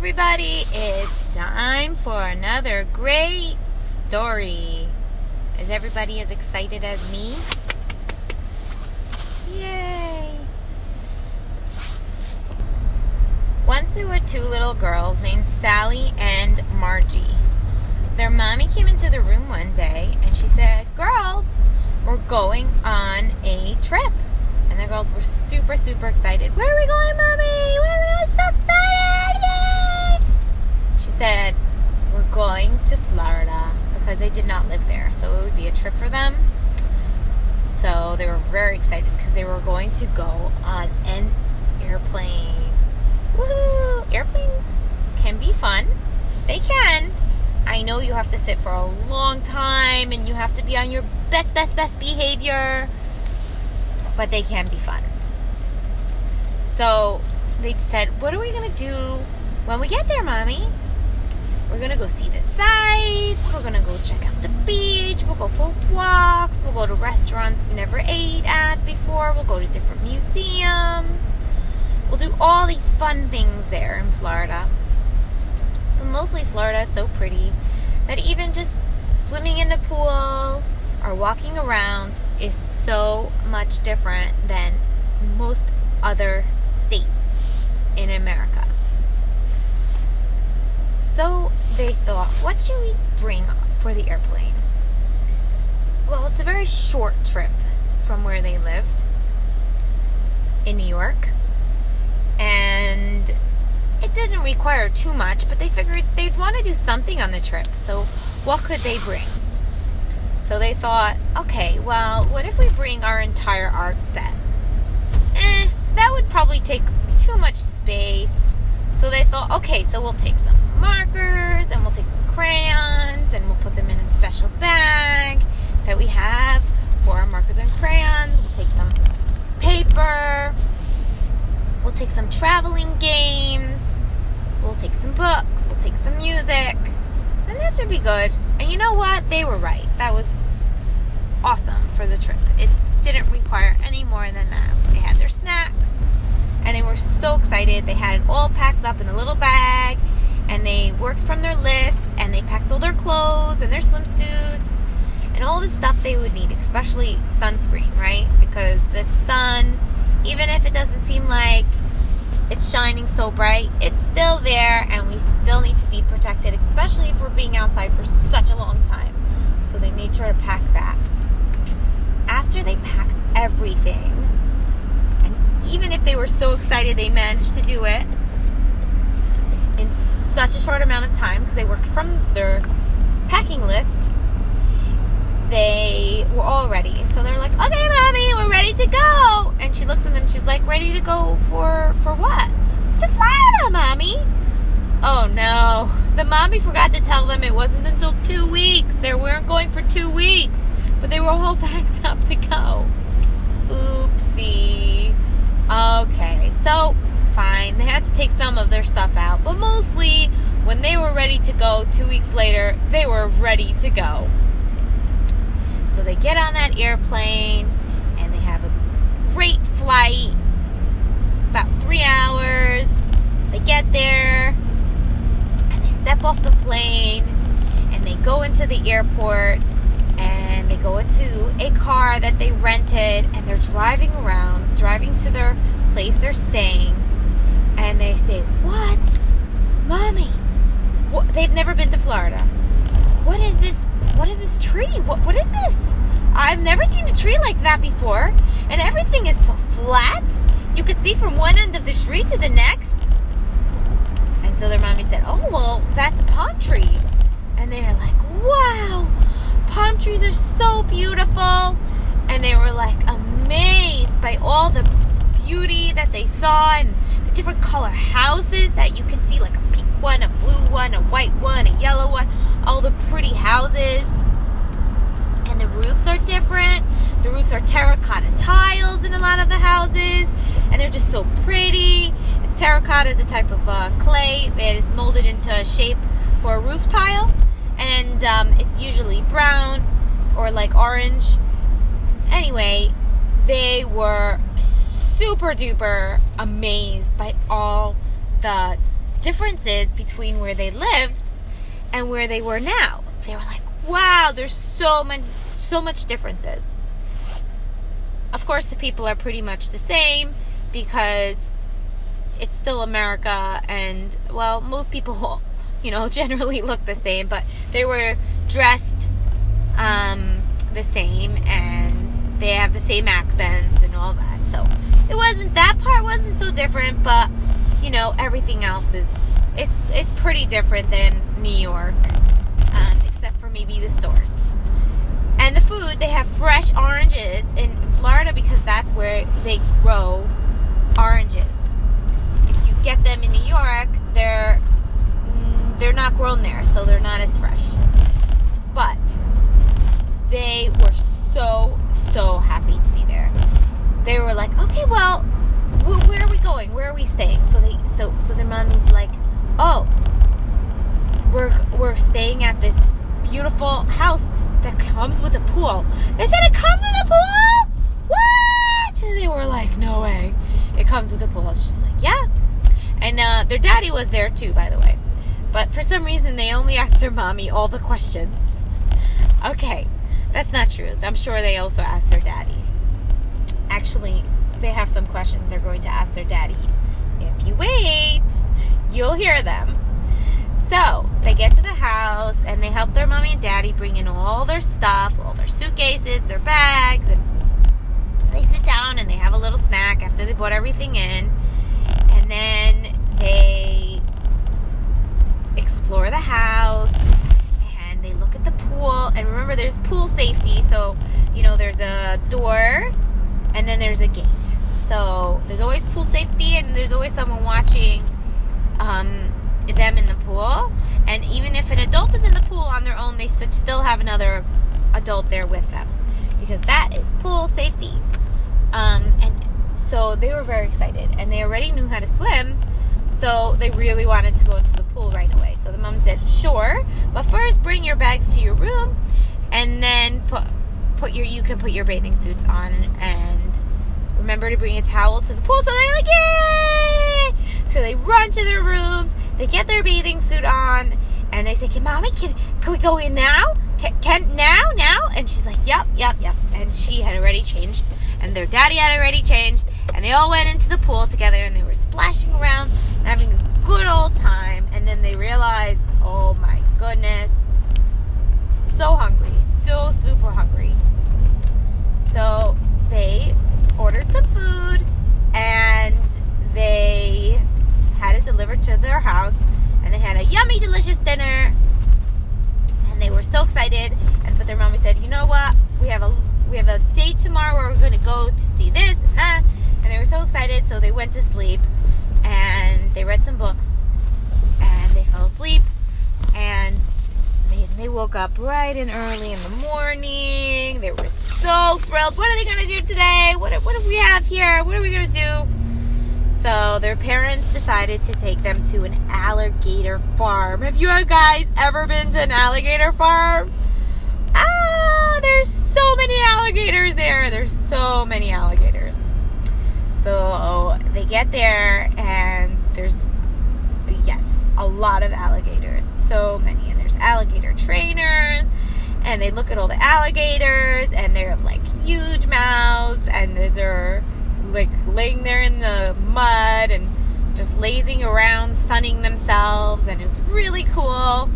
everybody. It's time for another great story. Is everybody as excited as me? Yay! Once there were two little girls named Sally and Margie. Their mommy came into the room one day and she said, Girls, we're going on a trip. And the girls were super, super excited. Where are we going, Mommy? Where are we? So excited! Said, We're going to Florida because they did not live there. So it would be a trip for them. So they were very excited because they were going to go on an airplane. Woohoo! Airplanes can be fun. They can. I know you have to sit for a long time and you have to be on your best, best, best behavior, but they can be fun. So they said, What are we going to do when we get there, mommy? We're to go see the sights. We're to go check out the beach. We'll go for walks. We'll go to restaurants we never ate at before. We'll go to different museums. We'll do all these fun things there in Florida. But mostly Florida is so pretty that even just swimming in the pool or walking around is so much different than most other states in America. So they thought, what should we bring for the airplane? Well, it's a very short trip from where they lived in New York. And it didn't require too much, but they figured they'd want to do something on the trip. So, what could they bring? So they thought, okay, well, what if we bring our entire art set? Eh, that would probably take too much space. So they thought, okay, so we'll take some markers and we'll take some crayons and we'll put them in a special bag that we have for our markers and crayons. We'll take some paper. We'll take some traveling games. We'll take some books. We'll take some music. And that should be good. And you know what? They were right. That was awesome for the trip. It didn't require any more than that. They had their snacks and they were so excited. They had it all packed up in a little bag and they worked from their list and they packed all their clothes and their swimsuits and all the stuff they would need, especially sunscreen, right? Because the sun, even if it doesn't seem like it's shining so bright, it's still there and we still need to be protected, especially if we're being outside for such a long time. So they made sure to pack that after they packed everything, and even if they were so excited they managed to do it such a short amount of time because they worked from their packing list, they were all ready. So they're like, "Okay, mommy, we're ready to go." And she looks at them. She's like, "Ready to go for for what?" To Florida, mommy. Oh no, the mommy forgot to tell them it wasn't until two weeks. They weren't going for two weeks but they were all packed up to go. Oopsie. Okay, so fine. They had to take some of their stuff out, but mostly when they were ready to go two weeks later, they were ready to go. So they get on that airplane and they have a great flight. It's about three hours. They get there and they step off the plane and they go into the airport and they go into a car that they rented and they're driving around, driving to their place they're staying, and they say, What? Mommy, what? they've never been to Florida. What is this? What is this tree? What, what is this? I've never seen a tree like that before, and everything is so flat. You could see from one end of the street to the next. And so their mommy said, Oh, well, that's a palm tree. And they're like, Wow, palm trees are so beautiful. And they were like amazed by all the beauty that they saw and different color houses that you can see like a pink one, a blue one, a white one, a yellow one, all the pretty houses. And the roofs are different. The roofs are terracotta tiles in a lot of the houses, and they're just so pretty. Terracotta is a type of uh, clay that is molded into a shape for a roof tile and um, it's usually brown or like orange. Anyway, they were super duper amazed by all the differences between where they lived and where they were now. They were like, wow, there's so much, so much differences. Of course, the people are pretty much the same because it's still America, and well, most people, you know, generally look the same, but they were dressed um, the same and they have the same accents and all that. It wasn't that part wasn't so different, but you know, everything else is it's it's pretty different than New York, um, except for maybe the stores. And the food, they have fresh oranges in Florida because that's where they grow oranges. If you get them in New York, they're mm, they're not grown there, so they're not as fresh. But they were so so happy to be there. They were like, "Okay, well, wh- where are we going? Where are we staying?" So they so so their mommy's like, "Oh, we're we're staying at this beautiful house that comes with a pool." They said it comes with a pool. What? And they were like, "No way, it comes with a pool." She's like, "Yeah." And uh, their daddy was there too, by the way. But for some reason, they only asked their mommy all the questions. Okay, that's not true. I'm sure they also asked their daddy. Actually, they have some questions they're going to ask their daddy. If you wait, you'll hear them. So they get to the house and they help their mommy and daddy bring in all their stuff, all their suitcases, their bags, and they sit down and they have a little snack after they brought everything in. And then they explore the house and they look at the pool. And remember, there's pool safety, so you know there's a door and then there's a gate. So there's always pool safety, and there's always someone watching um, them in the pool. And even if an adult is in the pool on their own, they still have another adult there with them because that is pool safety. Um, and so they were very excited, and they already knew how to swim. So they really wanted to go into the pool right away. So the mom said, "Sure, but first bring your bags to your room, and then put put your you can put your bathing suits on and remember to bring a towel to the pool." So they're like, "Yay!" So they run to their rooms. They get their bathing suit on, and they say, "Can mommy can can we go in now? Can, can now now?" And she's like, "Yep, yep, yep." And she had already changed, and their daddy had already changed, and they all went into the pool together, and they were splashing around and having a good old time. And then they realized, oh my goodness, so hungry, so super hungry. So they ordered some food and they had it delivered to their house and they had a yummy, delicious dinner. And they were so excited. And but their mommy said, you know what? We have a we have a date tomorrow where we're going to go to see this. Uh, and they were so excited, so they went to sleep and they read some books and they fell asleep and they, they woke up bright and early in the morning. They were so thrilled. What are they going to do today? What, what do we have here? What are we going to do? So their parents decided to take them to an alligator farm. Have you guys ever been to an alligator farm? There's so many alligators there. There's so many alligators. So they get there and there's yes, a lot of alligators. So many. And there's alligator trainers and they look at all the alligators and they're like huge mouths and they're like laying there in the mud and just lazing around, sunning themselves, and it's really cool.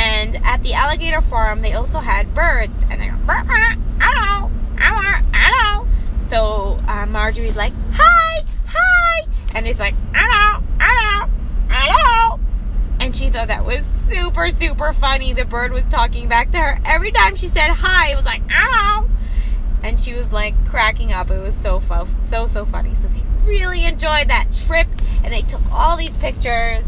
And at the alligator farm, they also had birds, and they go, hello, hello, hello. So uh, Marjorie's like, hi, hi, and it's like, hello, hello, hello. And she thought that was super, super funny. The bird was talking back to her. Every time she said hi, it was like, hello and she was like cracking up. It was so so so funny. So they really enjoyed that trip, and they took all these pictures,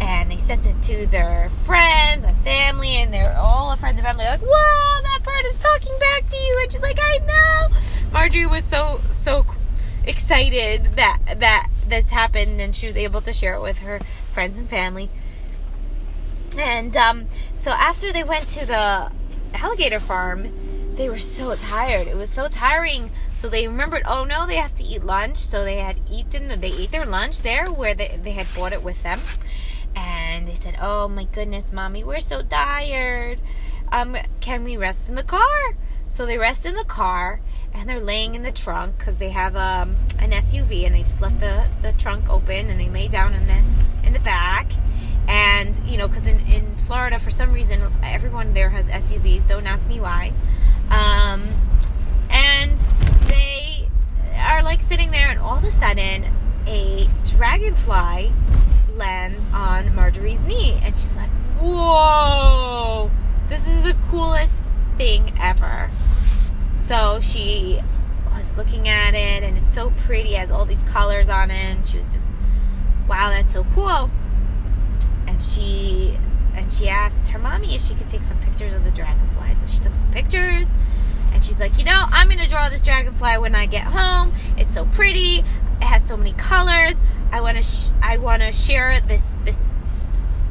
and they sent it to their friends and family, and they're all the friends and family like, "Wow, that bird is talking back to you!" And she's like, "I know." Marjorie was so so excited that that this happened, and she was able to share it with her friends and family. And um, so after they went to the alligator farm they were so tired. It was so tiring. So they remembered, oh no, they have to eat lunch. So they had eaten, they ate their lunch there where they, they had bought it with them. And they said, "Oh my goodness, mommy, we're so tired. Um, can we rest in the car?" So they rest in the car, and they're laying in the trunk because they have um, an SUV, and they just left the, the trunk open, and they lay down in the in the back. And you know, because in, in Florida, for some reason, everyone there has SUVs. Don't ask me why. Um, and they are like sitting there, and all of a sudden, a dragonfly lands on Marjorie's knee, and she's like, "Whoa, this is the coolest thing ever." So she was looking at it, and it's so pretty, it has all these colors on it, and she was just, "Wow, that's so cool." And she and she asked her mommy if she could take some pictures of the dragonfly. So she took some pictures. And she's like, you know, I'm gonna draw this dragonfly when I get home. It's so pretty. It has so many colors. I want to sh- I want to share this this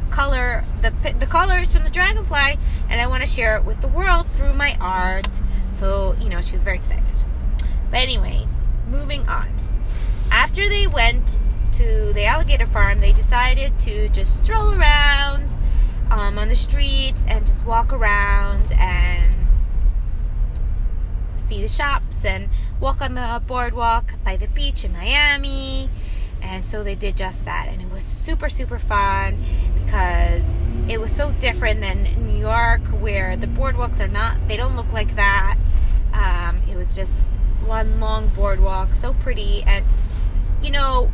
color the the colors from the dragonfly, and I want to share it with the world through my art. So you know, she was very excited. But anyway, moving on. After they went to the alligator farm, they decided to just stroll around um, on the streets and just walk around and see the shops and walk on the boardwalk by the beach in Miami. And so they did just that. And it was super, super fun because it was so different than New York, where the boardwalks are not, they don't look like that. Um, it was just one long boardwalk, so pretty. And, you know,